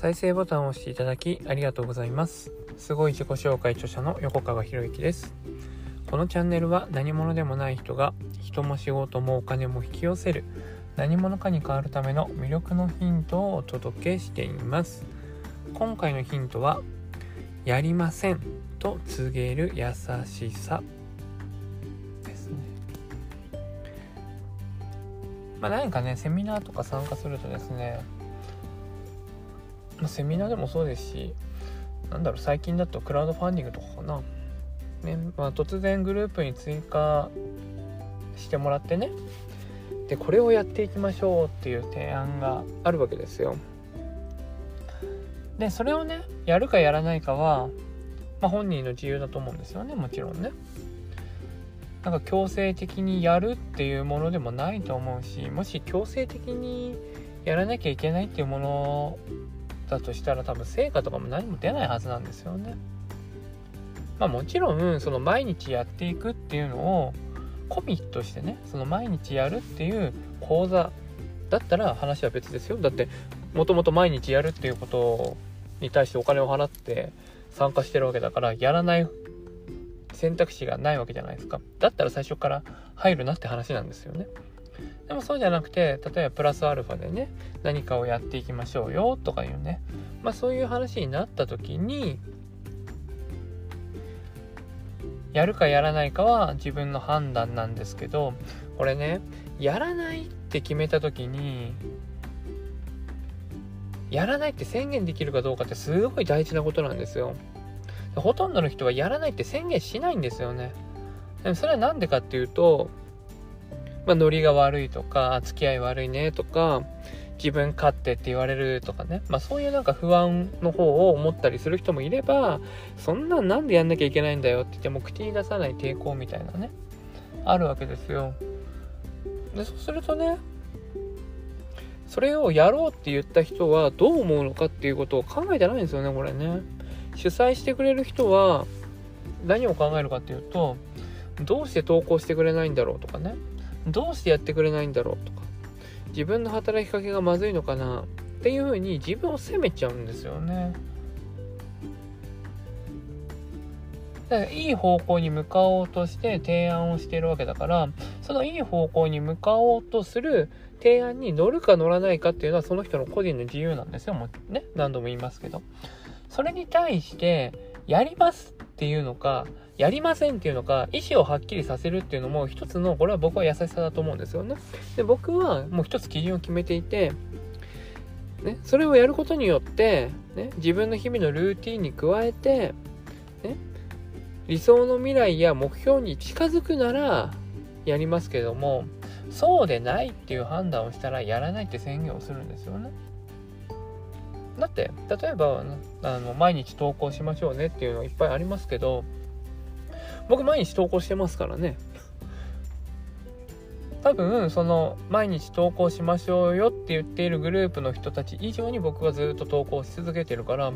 再生ボタンを押していただきありがとうございます。すごい自己紹介著者の横川博之です。このチャンネルは何者でもない人が人も仕事もお金も引き寄せる何者かに変わるための魅力のヒントをお届けしています。今回のヒントはやりませんと告げる優しさですね。まあ何かねセミナーとか参加するとですねまあ、セミナーでもそうですしなんだろう最近だとクラウドファンディングとかかな、ねまあ、突然グループに追加してもらってね。でこれをやっていきましょうっていう提案があるわけですよ。でそれをねやるかやらないかは、まあ、本人の自由だと思うんですよね。もちろんね。なんか強制的にやるっていうものでもないと思うしもし強制的にやらなきゃいけないっていうものだとしたら多分成果とかも何も出ないはずなんですよね。まあもちろんその毎日やっていくっていうのをコミットしてねその毎日やるっていう講座だったら話は別ですよ。だってもともと毎日やるっていうことに対してお金を払って参加してるわけだからやらない選択肢がないわけじゃないですか。だったら最初から入るなって話なんですよね。でもそうじゃなくて例えばプラスアルファでね何かをやっていきましょうよとかいうねまあそういう話になった時にやるかやらないかは自分の判断なんですけどこれねやらないって決めた時にやらないって宣言できるかどうかってすごい大事なことなんですよ。ほとんどの人はやらないって宣言しないんですよね。でもそれは何でかっていうとまあ、ノリが悪いとか、付き合い悪いねとか、自分勝手って言われるとかね、まあ、そういうなんか不安の方を思ったりする人もいれば、そんなんなんでやんなきゃいけないんだよって言っても口に出さない抵抗みたいなね、あるわけですよ。で、そうするとね、それをやろうって言った人はどう思うのかっていうことを考えてないんですよね、これね。主催してくれる人は何を考えるかっていうと、どうして投稿してくれないんだろうとかね。どうしてやってくれないんだろうとか。自分の働きかけがまずいのかな。っていうふうに自分を責めちゃうんですよね。だからいい方向に向かおうとして提案をしているわけだからそのいい方向に向かおうとする提案に乗るか乗らないかっていうのはその人の個人の自由なんですよ。もうね何度も言いますけど。それに対してやりますっていうのかやりませんっていうのか、意思をはっきりさせるっていうのも一つの、これは僕は優しさだと思うんですよね。で、僕はもう一つ基準を決めていて、ね、それをやることによって、ね、自分の日々のルーティンに加えて、ね、理想の未来や目標に近づくならやりますけども、そうでないっていう判断をしたらやらないって宣言をするんですよね。だって、例えば、あの、毎日投稿しましょうねっていうのいっぱいありますけど、僕毎日投稿してますからね。多分その毎日投稿しましょうよって言っているグループの人たち以上に僕はずっと投稿し続けてるから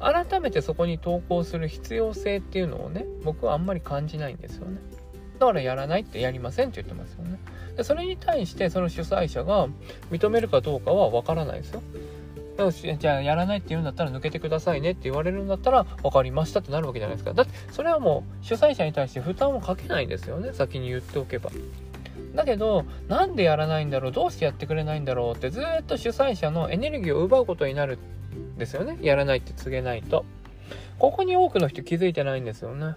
改めてそこに投稿する必要性っていうのをね僕はあんまり感じないんですよね。だからやらないってやりませんって言ってますよね。でそれに対してその主催者が認めるかどうかはわからないですよ。よし、じゃあやらないって言うんだったら抜けてくださいねって言われるんだったら分かりましたってなるわけじゃないですか。だってそれはもう主催者に対して負担をかけないんですよね。先に言っておけば。だけど、なんでやらないんだろう？どうしてやってくれないんだろうってずっと主催者のエネルギーを奪うことになるんですよね。やらないって告げないと。ここに多くの人気づいてないんですよね。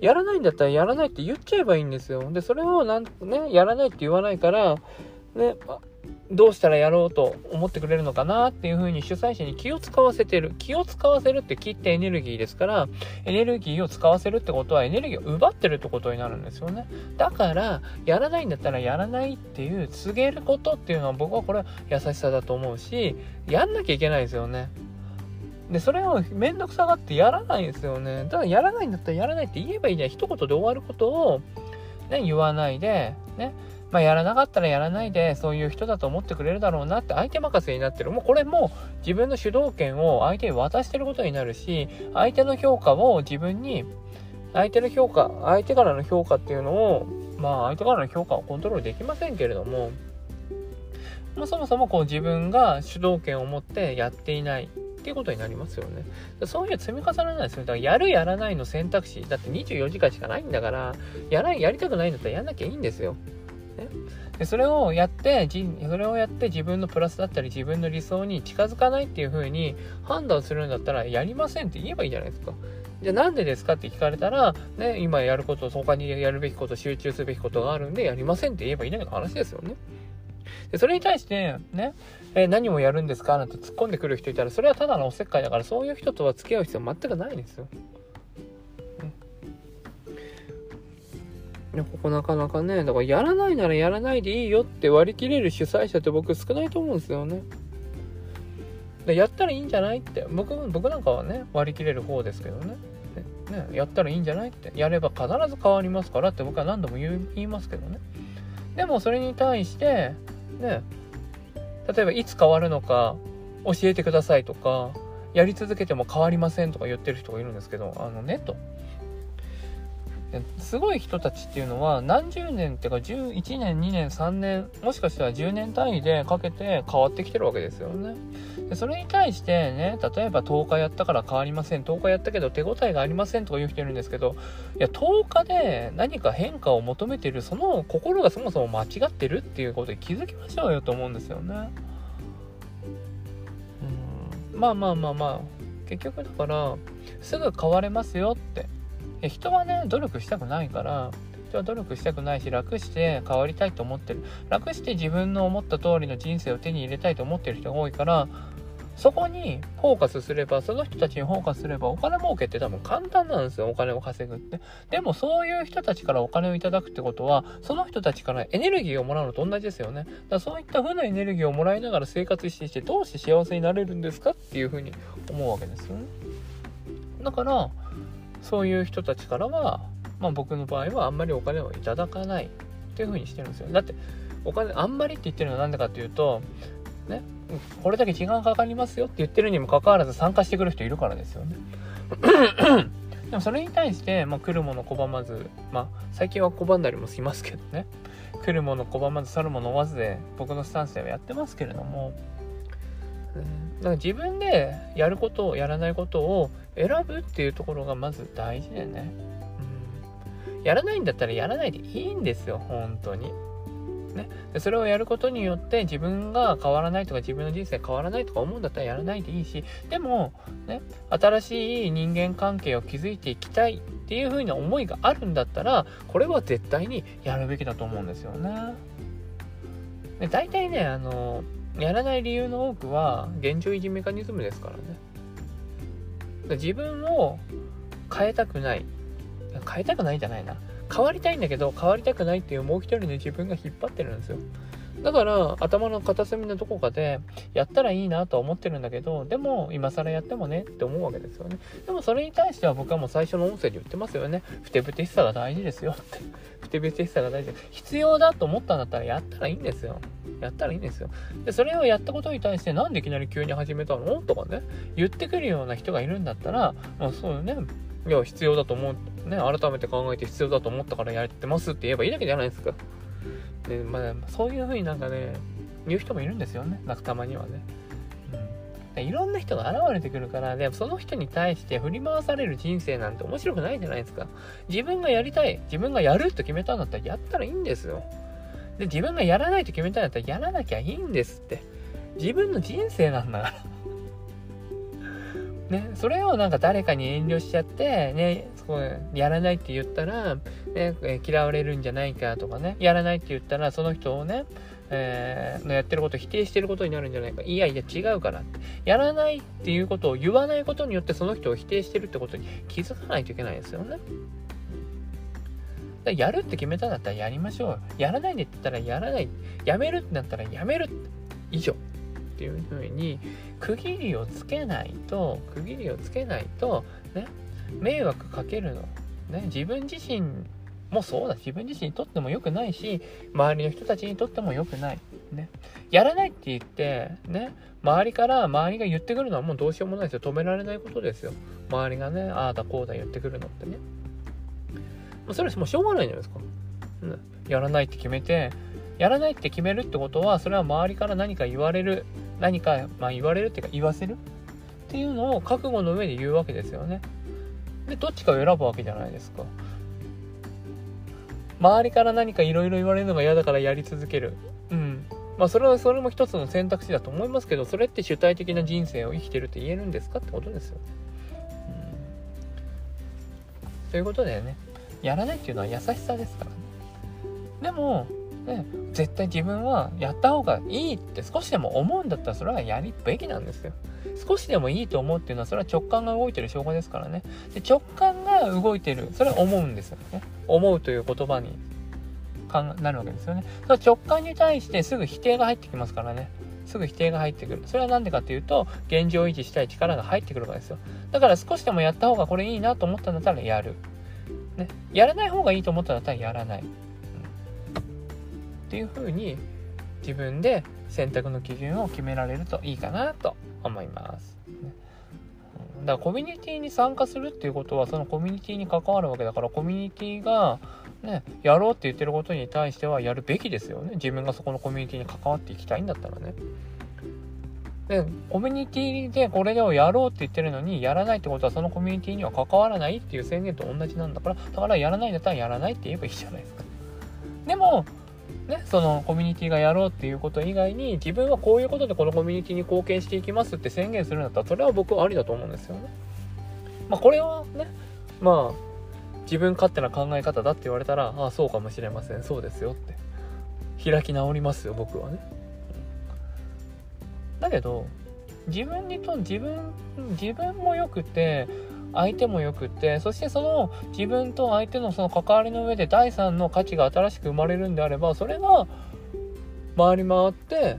やらないんだったらやらないって言っちゃえばいいんですよ。で、それをなん、ね、やらないって言わないから、ね、どうしたらやろうと思ってくれるのかなっていうふうに主催者に気を使わせてる。気を使わせるって気ってエネルギーですから、エネルギーを使わせるってことはエネルギーを奪ってるってことになるんですよね。だから、やらないんだったらやらないっていう告げることっていうのは僕はこれは優しさだと思うし、やんなきゃいけないですよね。で、それをめんどくさがってやらないですよね。だからやらないんだったらやらないって言えばいいじゃん。一言で終わることを、ね、言わないで、ね、まあ、やらなかったらやらないで、そういう人だと思ってくれるだろうなって相手任せになってる。もうこれも自分の主導権を相手に渡してることになるし、相手の評価を自分に、相手の評価、相手からの評価っていうのを、まあ相手からの評価をコントロールできませんけれども、まあ、そもそもこう自分が主導権を持ってやっていないっていうことになりますよね。そういう積み重ねなんですよ。だからやるやらないの選択肢、だって24時間しかないんだから、やらやりたくないんだったらやんなきゃいいんですよ。ね、でそれをやってそれをやって自分のプラスだったり自分の理想に近づかないっていう風に判断するんだったらやりませんって言えばいいじゃないですか。じゃあなんでですかって聞かれたら、ね、今やること、他にやるべきこと、集中すべきことがあるんでやりませんって言えばいいだけの話ですよね。で、それに対して、ね、えー、何をやるんですか？なんて突っ込んでくる人いたら、それはただのおせっかいだから、そういう人とは付き合う必要全くないんですよ。ね、ここなかなかね、だからやらないならやらないでいいよって割り切れる主催者って僕少ないと思うんですよね。でやったらいいんじゃないって。僕僕なんかはね割り切れる方ですけどね。ねやったらいいんじゃないって。やれば必ず変わりますからって僕は何度も言いますけどね。でもそれに対してね例えばいつ変わるのか教えてくださいとかやり続けても変わりませんとか言ってる人がいるんですけどあのねとすごい人たちっていうのは何十年っていうか11年2年3年もしかしたら10年単位でかけて変わってきてるわけですよね。でそれに対してね例えば10日やったから変わりません10日やったけど手応えがありませんとか言う人いるんですけどいや10日で何か変化を求めてるその心がそもそも間違ってるっていうことに気づきましょうよと思うんですよね。うんまあまあまあまあ結局だからすぐ変われますよって人はね努力したくないから人は努力したくないし楽して変わりたいと思ってる。楽して自分の思った通りの人生を手に入れたいと思ってる人が多いからそこにフォーカスすればその人たちにフォーカスすればお金儲けって多分簡単なんですよお金を稼ぐって。でもそういう人たちからお金をいただくってことはその人たちからエネルギーをもらうのと同じですよね。だからそういった負のエネルギーをもらいながら生活してしてどうして幸せになれるんですかっていうふうに思うわけですよね。だからそういう人たちからは、まあ、僕の場合はあんまりお金をいただかないっていう風にしてるんですよ。だってお金あんまりって言ってるのは何でかっていうとねこれだけ時間かかりますよって言ってるにもかかわらず参加してくる人いるからですよね。でもそれに対して、まあ、来るもの拒まずまあ最近は拒んだりもしますけどね。来るもの拒まず去るもの追わずで僕のスタンスではやってますけれどもだか自分でやることをやらないことを選ぶっていうところがまず大事だよね。うん。やらないんだったらやらないでいいんですよ、本当に。ね、でそれをやることによって自分が変わらないとか自分の人生変わらないとか思うんだったらやらないでいいしでも、ね、新しい人間関係を築いていきたいっていう風な思いがあるんだったらこれは絶対にやるべきだと思うんですよね。で大体ねあのやらない理由の多くは現状維持メカニズムですからね。自分を変えたくない。変えたくないじゃないな。変わりたいんだけど変わりたくないっていうもう一人の自分が引っ張ってるんですよ。だから頭の片隅のどこかでやったらいいなとは思ってるんだけどでも今更やってもねって思うわけですよね。でもそれに対しては僕はもう最初の音声で言ってますよね。ふてぶてしさが大事ですよ。ってふてぶてしさが大事。必要だと思ったんだったらやったらいいんですよ。やったらいいんですよ。でそれをやったことに対してなんでいきなり急に始めたの？とかね言ってくるような人がいるんだったらもうそうよね。いや必要だと思う。ね改めて考えて必要だと思ったからやってますって言えばいいだけじゃないですか。で、まあ、そういうふうになんかね、言う人もいるんですよね。なんかたまにはね。うん。いろんな人が現れてくるから、でもその人に対して振り回される人生なんて面白くないじゃないですか。自分がやりたい、自分がやると決めたんだったらやったらいいんですよ。で、自分がやらないと決めたんだったらやらなきゃいいんですって。自分の人生なんだから。ね、それをなんか誰かに遠慮しちゃって、ね、そうやらないって言ったら、ね、嫌われるんじゃないかとかね、やらないって言ったら、その人をね、えー、やってること否定してることになるんじゃないか。いやいや違うから。やらないっていうことを言わないことによってその人を否定してるってことに気づかないといけないですよね。やるって決めたんだったらやりましょう。やらないでって言ったらやらない。やめるってなったらやめる。以上。っていうふうに区切りをつけないと区切りをつけないとね迷惑かけるの、ね、自分自身もそうだ。自分自身にとっても良くないし周りの人たちにとっても良くない、ね、やらないって言ってね周りから周りが言ってくるのはもうどうしようもないですよ。止められないことですよ。周りがねああだこうだ言ってくるのってね。それはもうしょうがないじゃないですか、ね、やらないって決めてやらないって決めるってことはそれは周りから何か言われる。何か、まあ、言われるっていうか言わせるっていうのを覚悟の上で言うわけですよね。でどっちかを選ぶわけじゃないですか。周りから何かいろいろ言われるのが嫌だからやり続ける。うん。まあそれはそれも一つの選択肢だと思いますけどそれって主体的な人生を生きてるって言えるんですかってことですよ。うん、ということでねやらないっていうのは優しさですからね。でもね、絶対自分はやった方がいいって少しでも思うんだったらそれはやるべきなんですよ。少しでもいいと思うっていうのはそれは直感が動いてる証拠ですからね。で直感が動いてるそれは思うんですよね。思うという言葉になるわけですよね。その直感に対してすぐ否定が入ってきますからね。すぐ否定が入ってくる。それは何でかっていうと、現状維持したい力が入ってくるからですよ。だから少しでもやった方がこれいいなと思ったんだったらやる。ね。やらない方がいいと思ったんだったらやらない。うん、っていう風に自分で選択の基準を決められるといいかなと思います。だからコミュニティに参加するっていうことはそのコミュニティに関わるわけだからコミュニティがね、やろうって言ってることに対してはやるべきですよね。自分がそこのコミュニティに関わっていきたいんだったらね。で、コミュニティでこれをやろうって言ってるのに、やらないってことはそのコミュニティには関わらないっていう宣言と同じなんだから、だからやらないんだったらやらないって言えばいいじゃないですか。でも、ね、そのコミュニティがやろうっていうこと以外に自分はこういうことでこのコミュニティに貢献していきますって宣言するんだったらそれは僕はありだと思うんですよね。まあこれはねまあ自分勝手な考え方だって言われたらああそうかもしれません。そうですよって。開き直りますよ僕はね。だけど自分にと自分自分もよくて相手もよくってそしてその自分と相手のその関わりの上で第三の価値が新しく生まれるんであればそれが回り回って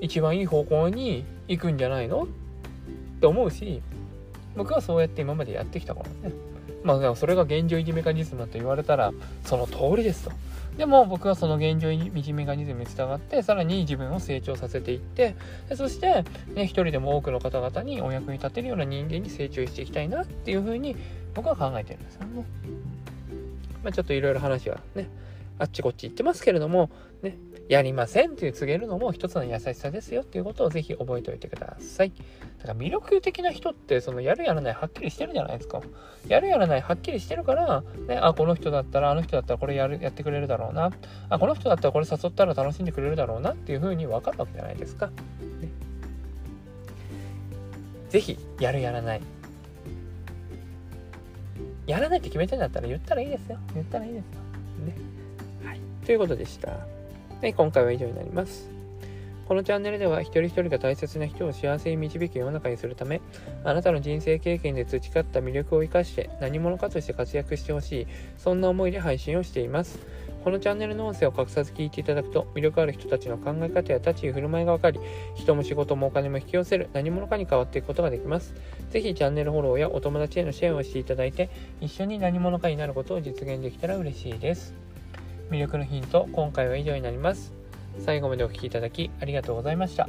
一番いい方向に行くんじゃないの？って思うし僕はそうやって今までやってきたからね。まあ、それが現状維持メカニズムと言われたら、その通りですと。でも僕はその現状維持メカニズムに従って、さらに自分を成長させていって、でそして、ね、一人でも多くの方々にお役に立てるような人間に成長していきたいなっていうふうに僕は考えてるんですよね。まあ、ちょっといろいろ話はね、あっちこっち行ってますけれども、ね、やりませんって告げるのも一つの優しさですよっていうことをぜひ覚えておいてください。だから魅力的な人ってそのやるやらないはっきりしてるじゃないですか。やるやらないはっきりしてるから、ね、あ、この人だったらあの人だったらこれやるやってくれるだろうな。あ、この人だったらこれ誘ったら楽しんでくれるだろうなっていう風に分かるわけじゃないですか。ね、ぜひやるやらない。やらないって決めてんだったら言ったらいいですよ。言ったらいいですよ。ね。はい。ということでした。はい、今回は以上になります。このチャンネルでは一人一人が大切な人を幸せに導く世の中にするため、あなたの人生経験で培った魅力を生かして何者かとして活躍してほしい、そんな思いで配信をしています。このチャンネルの音声を隠さず聞いていただくと、魅力ある人たちの考え方や立ち居振る舞いが分かり、人も仕事もお金も引き寄せる何者かに変わっていくことができます。ぜひチャンネルフォローやお友達へのシェアをしていただいて、一緒に何者かになることを実現できたら嬉しいです。魅力のヒント、今回は以上になります。最後までお聴きいただきありがとうございました。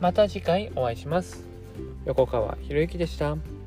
また次回お会いします。横川博之でした。